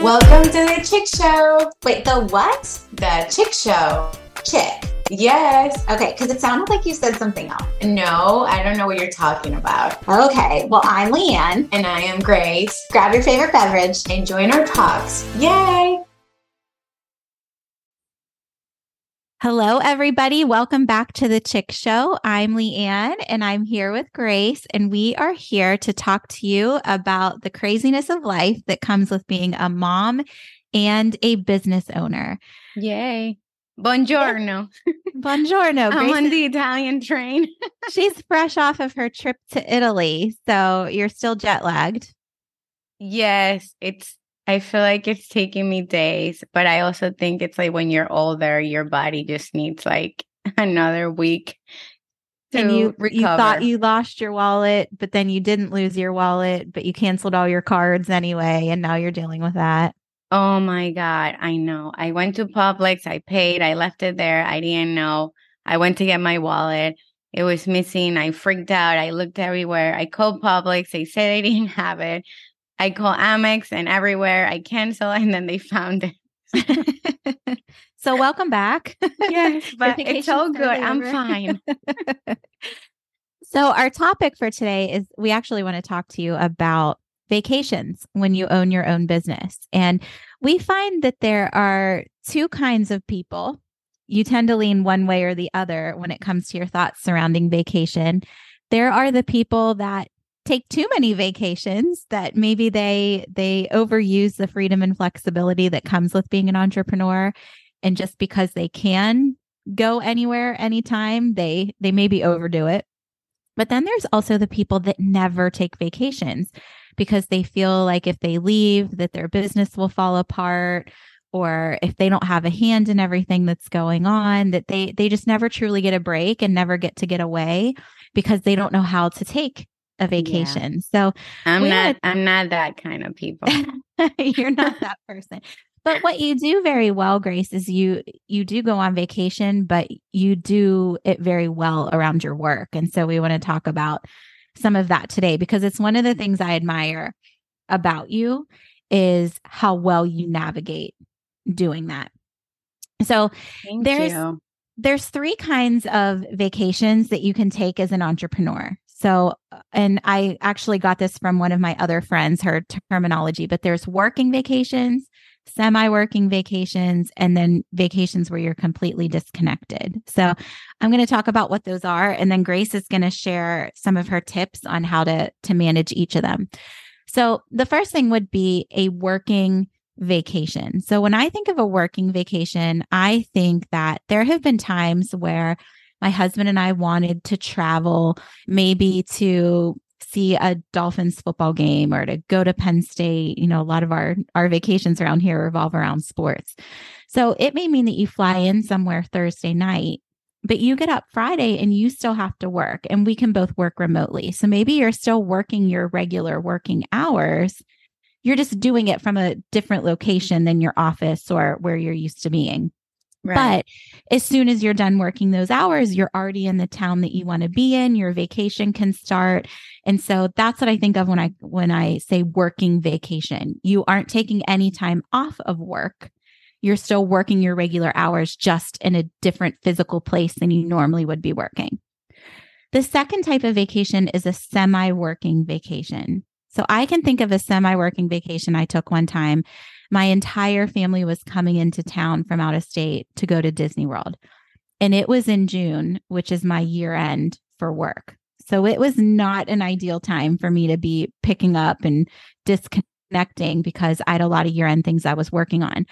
Welcome to the Chick Show. Wait, the what? The Chick Show. Chick. Yes. Okay, because it sounded like you said something else. No, I don't know what you're talking about. Okay, well, I'm Leigh Ann. And I am Grace. Grab your favorite beverage. And join our talks. Yay! Hello, everybody. Welcome back to the Chick Show. I'm Leigh Ann and I'm here with Grace, and we are here to talk to you about the craziness of life that comes with being a mom and a business owner. Yay. Buongiorno. Buongiorno. I'm on the Italian train. she's fresh off of her trip to Italy. So you're still jet lagged. Yes, it's I feel like it's taking me days, but I also think it's like when you're older, your body just needs like another week. and you recover. you thought you lost your wallet, but then you didn't lose your wallet, but you canceled all your cards anyway, and now you're dealing with that. Oh my god, I know. I went to Publix, I paid, I left it there. I didn't know. I went to get my wallet. It was missing. I freaked out. I looked everywhere. I called Publix. They said they didn't have it. I call Amex and everywhere I cancel, and then they found it. so welcome back. Yes, but it's all good. I'm fine. so our topic for today is we actually want to talk to you about vacations when you own your own business. And we find that there are two kinds of people. You tend to lean one way or the other when it comes to your thoughts surrounding vacation. There are the people that take too many vacations that maybe they they overuse the freedom and flexibility that comes with being an entrepreneur. And just because they can go anywhere anytime they they maybe overdo it. But then there's also the people that never take vacations because they feel like if they leave that their business will fall apart or if they don't have a hand in everything that's going on that they they just never truly get a break and never get to get away because they don't know how to take a vacation. Yeah. So I'm not I'm not that kind of people. You're not that person. But what you do very well, Grace, is you you do go on vacation, but you do it very well around your work. And so we want to talk about some of that today because it's one of the things I admire about you is how well you navigate doing that. So Thank there's you. there's three kinds of vacations that you can take as an entrepreneur. So, uh, and I actually got this from one of my other friends, her terminology, but there's working vacations, semi working vacations, and then vacations where you're completely disconnected. So, I'm going to talk about what those are. And then Grace is going to share some of her tips on how to, to manage each of them. So, the first thing would be a working vacation. So, when I think of a working vacation, I think that there have been times where my husband and I wanted to travel maybe to see a Dolphins football game or to go to Penn State. You know, a lot of our our vacations around here revolve around sports. So it may mean that you fly in somewhere Thursday night, but you get up Friday and you still have to work and we can both work remotely. So maybe you're still working your regular working hours. You're just doing it from a different location than your office or where you're used to being. Right. But as soon as you're done working those hours, you're already in the town that you want to be in. Your vacation can start. And so that's what I think of when I when I say working vacation. You aren't taking any time off of work. You're still working your regular hours just in a different physical place than you normally would be working. The second type of vacation is a semi-working vacation. So I can think of a semi-working vacation I took one time my entire family was coming into town from out of state to go to Disney World. And it was in June, which is my year end for work. So it was not an ideal time for me to be picking up and disconnecting because I had a lot of year end things I was working on.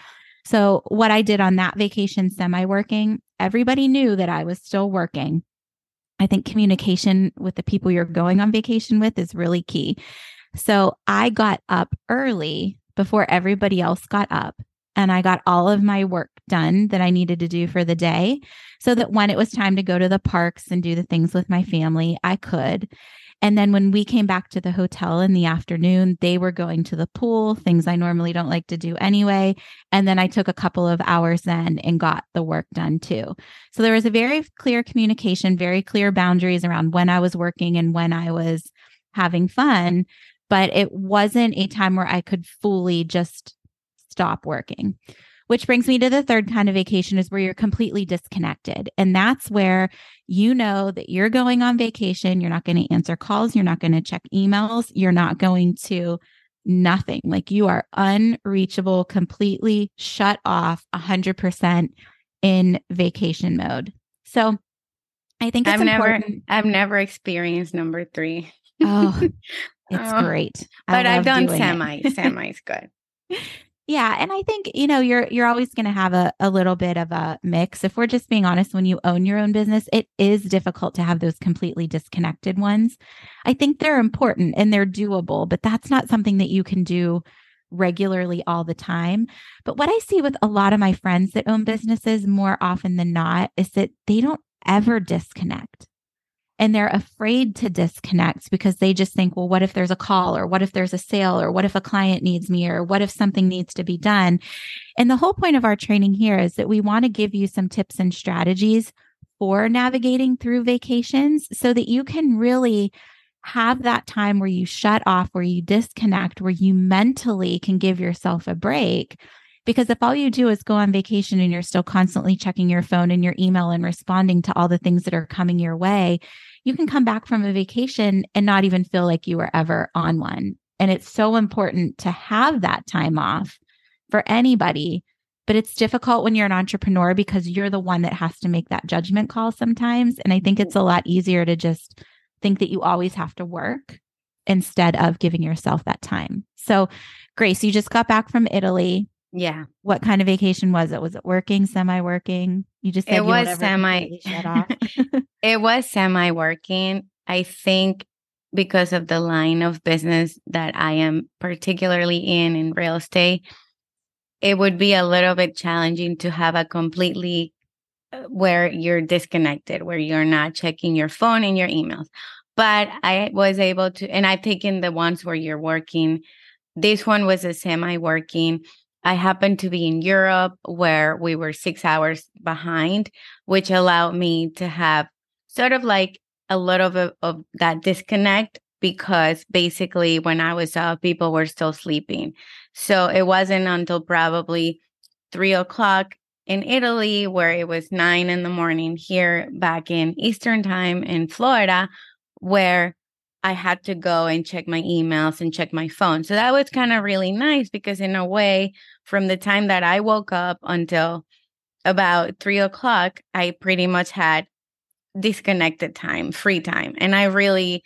So, what I did on that vacation, semi working, everybody knew that I was still working. I think communication with the people you're going on vacation with is really key. So, I got up early before everybody else got up and I got all of my work done that I needed to do for the day so that when it was time to go to the parks and do the things with my family, I could. And then when we came back to the hotel in the afternoon, they were going to the pool, things I normally don't like to do anyway. And then I took a couple of hours then and got the work done too. So there was a very clear communication, very clear boundaries around when I was working and when I was having fun but it wasn't a time where I could fully just stop working. Which brings me to the third kind of vacation is where you're completely disconnected. And that's where you know that you're going on vacation. You're not going to answer calls. You're not going to check emails. You're not going to nothing. Like you are unreachable, completely shut off 100% in vacation mode. So I think I've important. never I've never experienced number three. Oh, it's Oh, great. But I've done semi. Semi's good. Yeah, and I think you know you're you're always going to have a a little bit of a mix. If we're just being honest, when you own your own business, it is difficult to have those completely disconnected ones. I think they're important and they're doable, but that's not something that you can do regularly all the time. But what I see with a lot of my friends that own businesses more often than not is that they don't ever disconnect. And they're afraid to disconnect because they just think, well, what if there's a call or what if there's a sale or what if a client needs me or what if something needs to be done? And the whole point of our training here is that we want to give you some tips and strategies for navigating through vacations so that you can really have that time where you shut off, where you disconnect, where you mentally can give yourself a break. Because if all you do is go on vacation and you're still constantly checking your phone and your email and responding to all the things that are coming your way, you can come back from a vacation and not even feel like you were ever on one. And it's so important to have that time off for anybody. But it's difficult when you're an entrepreneur because you're the one that has to make that judgment call sometimes. And I think it's a lot easier to just think that you always have to work instead of giving yourself that time. So, Grace, you just got back from Italy. Yeah. What kind of vacation was it? Was it working, semi working? You just said It was semi shut off. it was semi working I think because of the line of business that I am particularly in in real estate, it would be a little bit challenging to have a completely uh, where you're disconnected, where you're not checking your phone and your emails. But I was able to, and I've taken the ones where you're working. This one was a semi working. I happened to be in Europe where we were six hours behind, which allowed me to have sort of like a little bit of that disconnect because basically when I was up, people were still sleeping. So it wasn't until probably three o'clock in Italy, where it was nine in the morning here back in Eastern time in Florida, where I had to go and check my emails and check my phone. So that was kind of really nice because, in a way, from the time that I woke up until about three o'clock, I pretty much had disconnected time, free time. And I really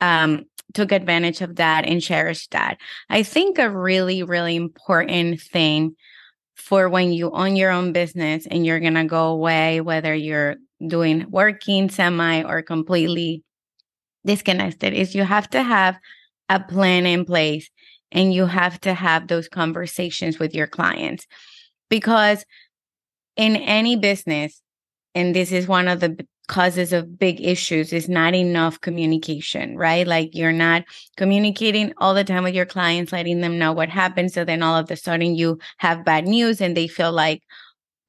um, took advantage of that and cherished that. I think a really, really important thing for when you own your own business and you're going to go away, whether you're doing working semi or completely disconnected, is you have to have a plan in place and you have to have those conversations with your clients because in any business, and this is one of the causes of big issues is not enough communication, right? Like you're not communicating all the time with your clients, letting them know what happened. So then all of a sudden you have bad news and they feel like,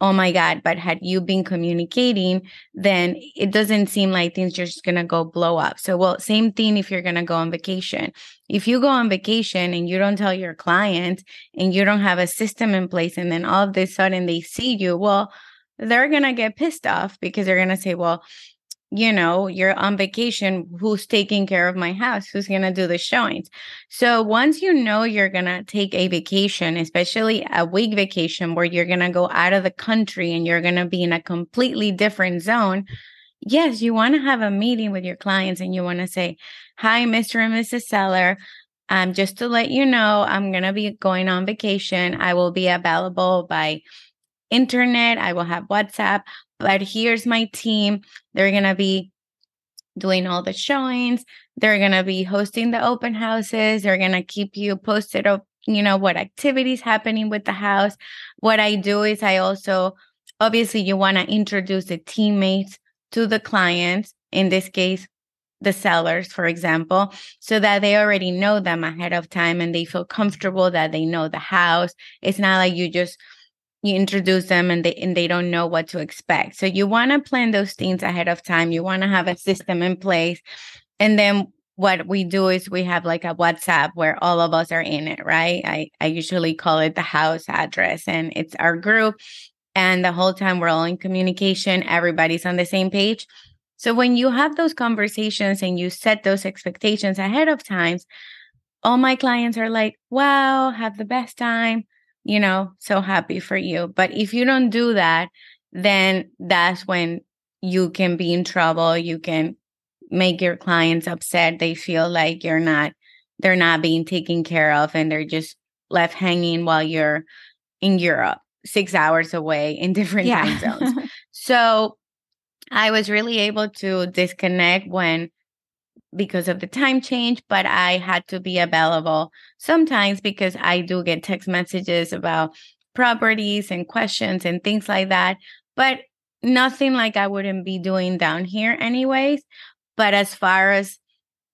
oh my God, but had you been communicating, then it doesn't seem like things are just going to go blow up. So, well, same thing if you're going to go on vacation. If you go on vacation and you don't tell your client and you don't have a system in place, and then all of a sudden they see you, well, they're going to get pissed off because they're going to say, well, you know, you're on vacation. Who's taking care of my house? Who's going to do the showings? So once you know you're going to take a vacation, especially a week vacation where you're going to go out of the country and you're going to be in a completely different zone, yes, you want to have a meeting with your clients and you want to say, Hi, Mr. and Mrs. Seller. Um, just to let you know, I'm going to be going on vacation. I will be available by internet. I will have WhatsApp, but here's my team. They're going to be doing all the showings. They're going to be hosting the open houses. They're going to keep you posted of, you know, what activities happening with the house. What I do is I also, obviously, you want to introduce the teammates to the clients. In this case, the sellers, for example, so that they already know them ahead of time and they feel comfortable that they know the house. It's not like you just you introduce them and they and they don't know what to expect. So you want to plan those things ahead of time. You want to have a system in place. And then what we do is we have like a WhatsApp where all of us are in it, right? I, I usually call it the house address and it's our group. And the whole time we're all in communication, everybody's on the same page. So when you have those conversations and you set those expectations ahead of times, all my clients are like, wow, have the best time, you know, so happy for you. But if you don't do that, then that's when you can be in trouble. You can make your clients upset. They feel like you're not, they're not being taken care of and they're just left hanging while you're in Europe, six hours away in different yeah. time zones. so I was really able to disconnect when because of the time change, but I had to be available sometimes because I do get text messages about properties and questions and things like that. But nothing like I wouldn't be doing down here, anyways. But as far as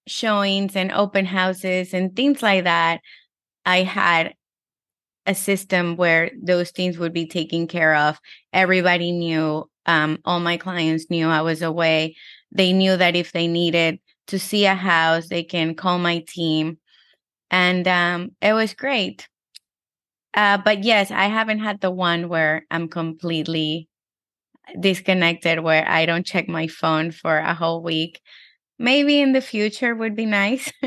showings and open houses and things like that, I had a system where those things would be taken care of. Everybody knew, um, all my clients knew I was away. They knew that if they needed to see a house, they can call my team. And um, it was great. Uh, but yes, I haven't had the one where I'm completely disconnected where I don't check my phone for a whole week. Maybe in the future would be nice.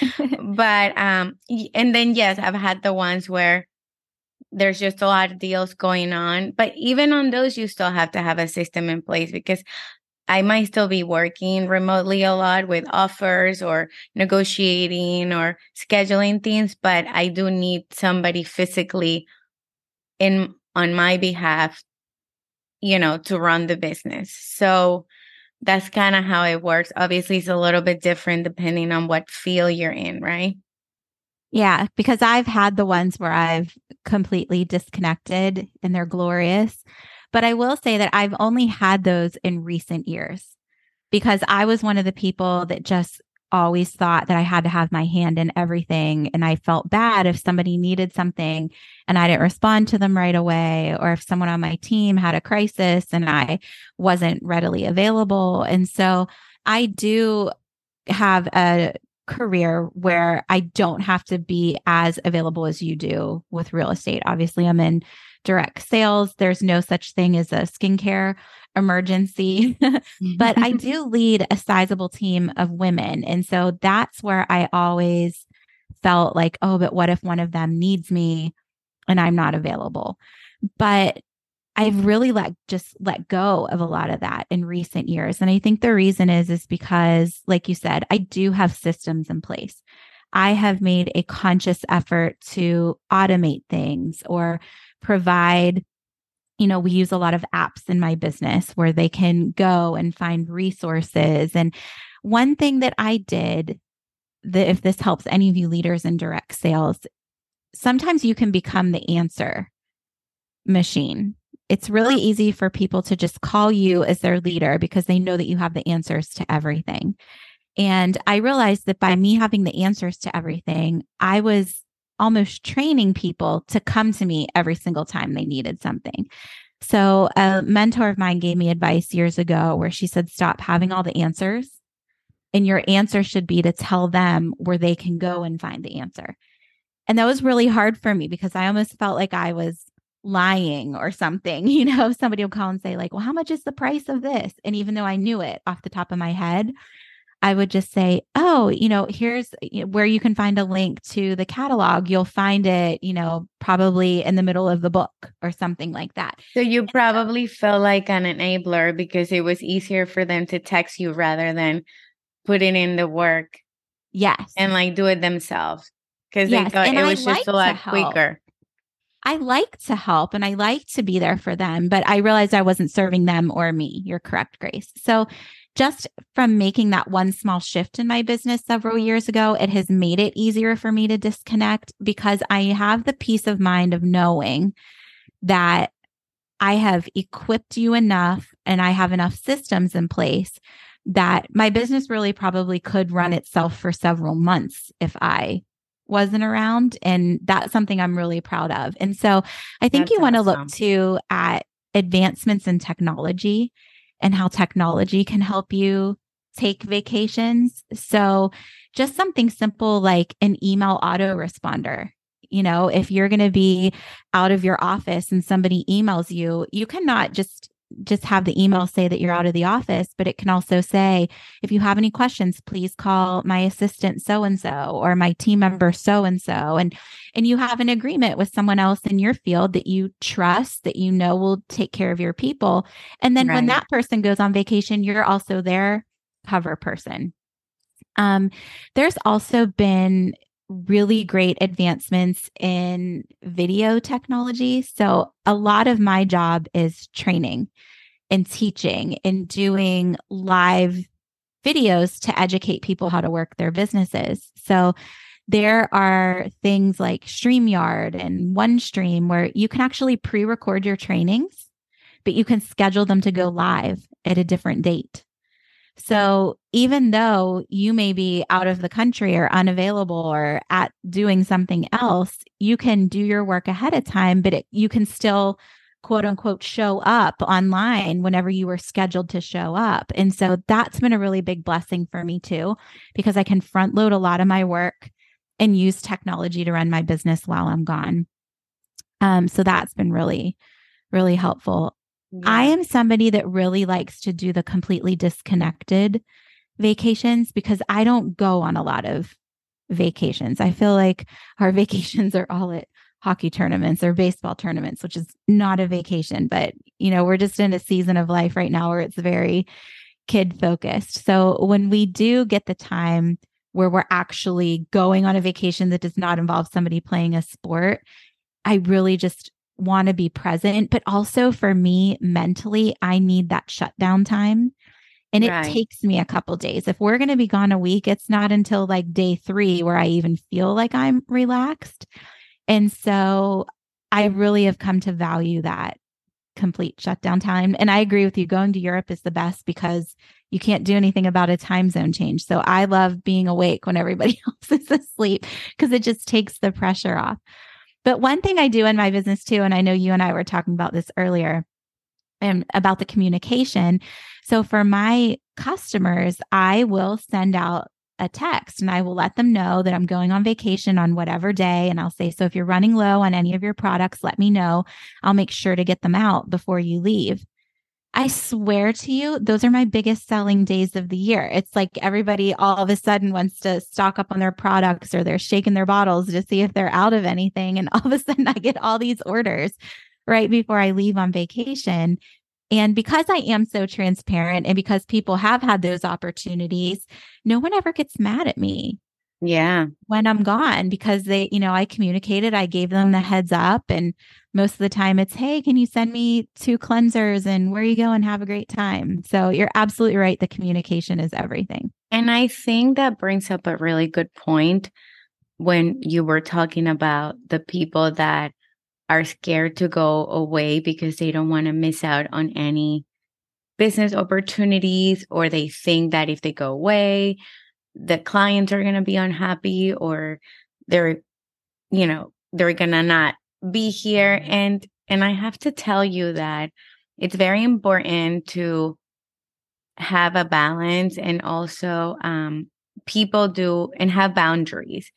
but um and then yes, I've had the ones where there's just a lot of deals going on, but even on those you still have to have a system in place because I might still be working remotely a lot with offers or negotiating or scheduling things, but I do need somebody physically in on my behalf you know, to run the business. So that's kind of how it works. Obviously, it's a little bit different depending on what field you're in, right? Yeah, because I've had the ones where I've completely disconnected and they're glorious. But I will say that I've only had those in recent years because I was one of the people that just always thought that I had to have my hand in everything. And I felt bad if somebody needed something and I didn't respond to them right away, or if someone on my team had a crisis and I wasn't readily available. And so I do have a career where I don't have to be as available as you do with real estate. Obviously, I'm in direct sales. There's no such thing as a skincare emergency, but I do lead a sizable team of women. And so that's where I always felt like, oh, but what if one of them needs me and I'm not available? But I've really let just let go of a lot of that in recent years. And I think the reason is is because like you said, I do have systems in place. I have made a conscious effort to automate things or provide you know, we use a lot of apps in my business where they can go and find resources. And one thing that I did that if this helps any of you leaders in direct sales, sometimes you can become the answer machine. It's really easy for people to just call you as their leader because they know that you have the answers to everything. And I realized that by me having the answers to everything, I was almost training people to come to me every single time they needed something. So, a mentor of mine gave me advice years ago where she said, Stop having all the answers. And your answer should be to tell them where they can go and find the answer. And that was really hard for me because I almost felt like I was lying or something. You know, somebody would call and say, like, well, how much is the price of this? And even though I knew it off the top of my head, I would just say, oh, you know, here's where you can find a link to the catalog. You'll find it, you know, probably in the middle of the book or something like that. So you probably felt like an enabler because it was easier for them to text you rather than putting in the work. Yes. And like do it themselves because yes. it was I just like a lot quicker. I like to help and I like to be there for them, but I realized I wasn't serving them or me. You're correct, Grace. So just from making that one small shift in my business several mm-hmm. years ago, it has made it easier for me to disconnect because I have the peace of mind of knowing that I have equipped you enough and I have enough systems in place that my business really probably could run itself for several months if I wasn't around. And that's something I'm really proud of. And so I think that's you want to look too at advancements in technology and how technology can help you take vacations. So just something simple like an email autoresponder. You know, if you're going to be out of your office and somebody emails you, you cannot just just have the email say that you're out of the office, but it can also say, if you have any questions, please call my assistant so and so or my team member so and so. And and you have an agreement with someone else in your field that you trust, that you know will take care of your people. And then right. when that person goes on vacation, you're also their cover person. Um, there's also been really great advancements in video technology. So, a lot of my job is training and teaching and doing live videos to educate people how to work their businesses. So, there are things like StreamYard and OneStream where you can actually pre record your trainings, but you can schedule them to go live at a different date. So even though you may be out of the country or unavailable or at doing something else, you can do your work ahead of time, but it, you can still quote unquote show up online whenever you were scheduled to show up. And so that's been a really big blessing for me too, because I can front load a lot of my work and use technology to run my business while I'm gone. Um, so that's been really, really helpful. Yeah. I am somebody that really likes to do the completely disconnected vacations because I don't go on a lot of vacations. I feel like our vacations are all at hockey tournaments or baseball tournaments, which is not a vacation, but you know, we're just in a season of life right now where it's very kid focused. So when we do get the time where we're actually going on a vacation that does not involve somebody playing a sport, I really just want to be present, but also for me mentally, I need that shutdown time. And it right. takes me a couple days. If we're going to be gone a week, it's not until like day three where I even feel like I'm relaxed. And so I really have come to value that complete shutdown time. And I agree with you. Going to Europe is the best because you can't do anything about a time zone change. So I love being awake when everybody else is asleep because it just takes the pressure off. But one thing I do in my business too, and I know you and I were talking about this earlier and um, about the communication. So for my customers, I will send out a text and I will let them know that I'm going on vacation on whatever day. And I'll say, so if you're running low on any of your products, let me know. I'll make sure to get them out before you leave. I swear to you, those are my biggest selling days of the year. It's like everybody all of a sudden wants to stock up on their products or they're shaking their bottles to see if they're out of anything. And all of a sudden, I get all these orders right before I leave on vacation. And because I am so transparent and because people have had those opportunities, no one ever gets mad at me. Yeah. When I'm gone because they, you know, I communicated, I gave them the heads up. And most of the time it's, hey, can you send me two cleansers and where you go and have a great time? So you're absolutely right. The communication is everything. And I think that brings up a really good point when you were talking about the people that are scared to go away because they don't want to miss out on any business opportunities or they think that if they go away the clients are going to be unhappy or they're you know they're going to not be here mm-hmm. and and i have to tell you that it's very important to have a balance and also um people do and have boundaries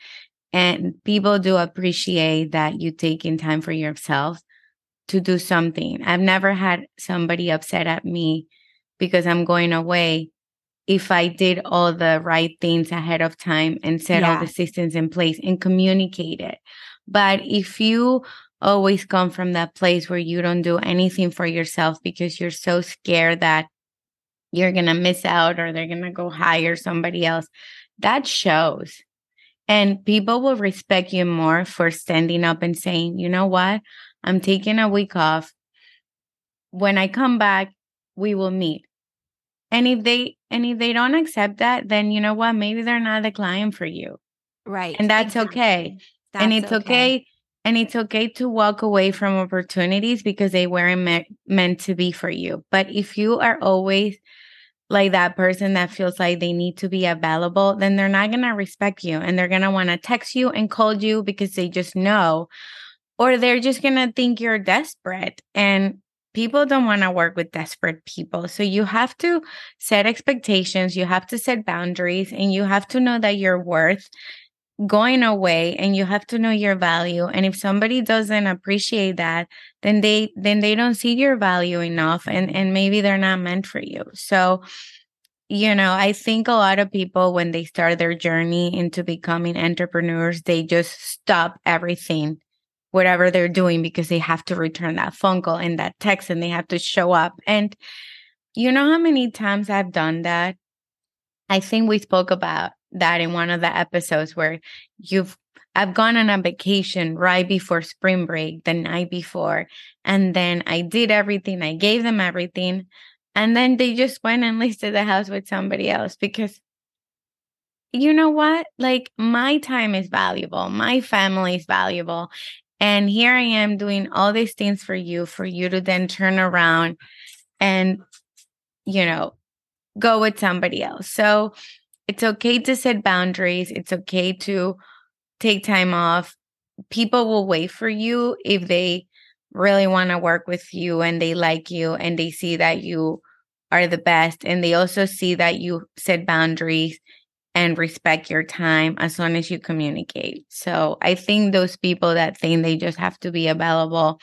and people do appreciate that you taking time for yourself to do something i've never had somebody upset at me because i'm going away if I did all the right things ahead of time and set yeah. all the systems in place and communicate it. But if you always come from that place where you don't do anything for yourself because you're so scared that you're going to miss out or they're going to go hire somebody else, that shows. And people will respect you more for standing up and saying, you know what? I'm taking a week off. When I come back, we will meet. And if they and if they don't accept that, then you know what? Maybe they're not the client for you. Right. And that's exactly. okay. That's and it's okay. okay. And it's okay to walk away from opportunities because they weren't me- meant to be for you. But if you are always like that person that feels like they need to be available, then they're not going to respect you and they're going to want to text you and call you because they just know, or they're just going to think you're desperate. And people don't want to work with desperate people. So you have to set expectations, you have to set boundaries, and you have to know that you're worth going away and you have to know your value. And if somebody doesn't appreciate that then they then they don't see your value enough and and maybe they're not meant for you. So you know i think a lot of people when they start their journey into becoming entrepreneurs they just stop everything whatever they're doing because they have to return that phone call and that text and they have to show up. And you know how many times i've done that? I think we spoke about that in one of the episodes where you've I've gone on a vacation right before spring break, the night before, and then I did everything. I gave them everything. And then they just went and listed the house with somebody else because you know what? Like my time is valuable. My family is valuable. And here I am doing all these things for you, for you to then turn around and, you know, go with somebody else. So it's okay to set boundaries. It's okay to take time off. People will wait for you if they really want to work with you and they like you and they see that you are the best and they also see that you set boundaries and respect your time as long as you communicate. So I think those people that think they just have to be available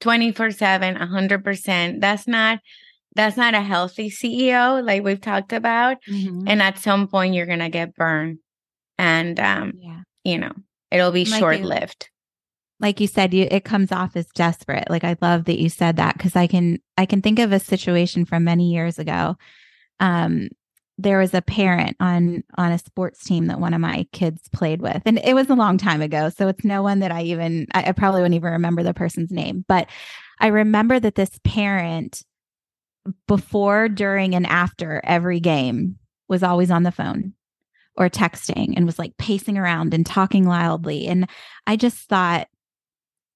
24 7, 100%, that's not that's not a healthy CEO, like we've talked about. Mm-hmm. And at some point, you're going to get burned. And, um, yeah. you know, it'll be like short lived. Like you said, you, it comes off as desperate. Like I love that you said that because I can, I can think of a situation from many years ago. Um, there was a parent on on a sports team that one of my kids played with and it was a long time ago so it's no one that i even I, I probably wouldn't even remember the person's name but i remember that this parent before, during, and after every game was always on the phone or texting and was like pacing around and talking loudly. And I just thought,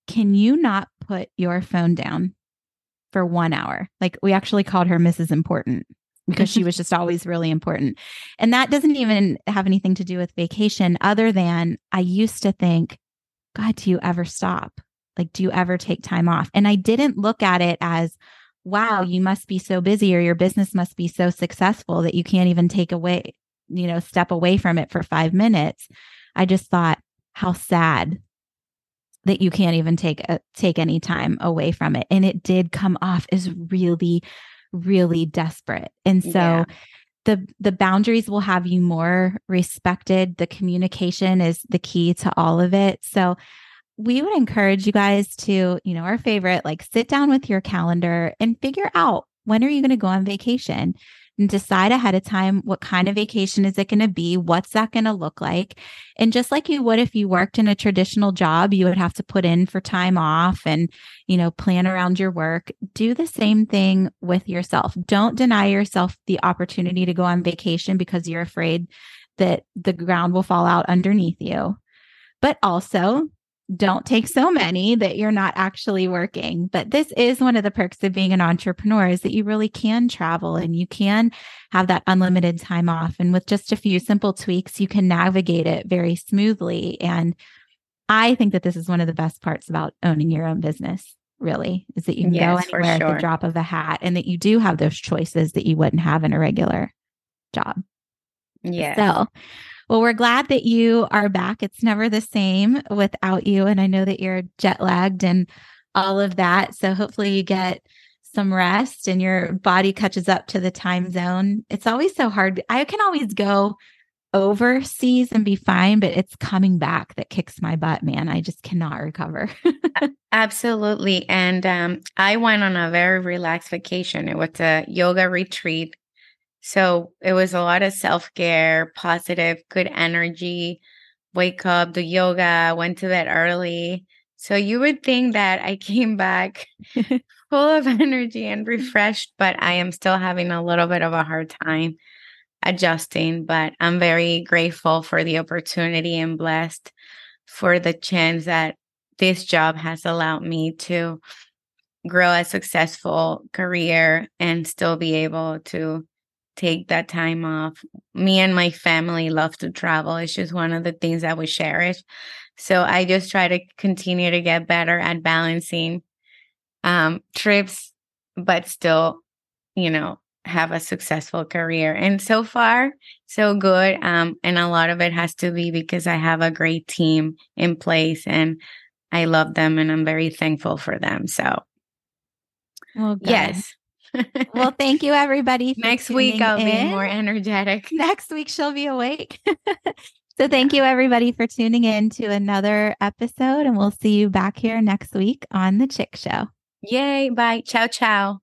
can you not put your phone down for one hour? Like we actually called her Mrs. Important because she was just always really important. And that doesn't even have anything to do with vacation, other than I used to think, God, do you ever stop? Like, do you ever take time off? And I didn't look at it as, wow, you must be so busy or your business must be so successful that you can't even take away, you know, step away from it for five minutes. I just thought, how sad that you can't even take a, take any time away from it. And it did come off as really, really desperate. And so yeah. the the boundaries will have you more respected. The communication is the key to all of it. So we would encourage you guys to, you know, our favorite, like sit down with your calendar and figure out when are you going to go on vacation and decide ahead of time what kind of vacation is it going to be? What's that going to look like? And just like you would if you worked in a traditional job, you would have to put in for time off and, you know, plan around your work. Do the same thing with yourself. Don't deny yourself the opportunity to go on vacation because you're afraid that the ground will fall out underneath you. But also don't take so many that you're not actually working. But this is one of the perks of being an entrepreneur is that you really can travel and you can have that unlimited time off. And with just a few simple tweaks, you can navigate it very smoothly. And I think that this is one of the best parts about owning your own business, really, is that you can yes, go anywhere sure. at the drop of a hat and that you do have those choices that you wouldn't have in a regular job. Yeah. So well, we're glad that you are back. It's never the same without you. And I know that you're jet lagged and all of that. So hopefully you get some rest and your body catches up to the time zone. It's always so hard. I can always go overseas and be fine, but it's coming back that kicks my butt, man. I just cannot recover. Absolutely. And um, I went on a very relaxed vacation. It was a yoga retreat so it was a lot of self care, positive, good energy. Wake up, do yoga, went to bed early. So you would think that I came back full of energy and mm. refreshed, but I am still having a little bit of a hard time adjusting. But I'm very grateful for the opportunity and blessed for the chance that this job has allowed me to grow a successful career and still be able to take that time off. Me and my family love to travel. It's just one of the things that we cherish. So I just try to continue to get better at balancing um, trips but still, you know, have a successful career. And so far, so good. Um, and a lot of it has to be because I have a great team in place and I love them and I'm very thankful for them. So, Well, yes. Well, thank you, everybody. Next week, I'll be more energetic. Next week, she'll be awake. so, thank you, everybody, for tuning in to another episode. And we'll see you back here next week on The Chick Show. Yay. Bye. Ciao, ciao.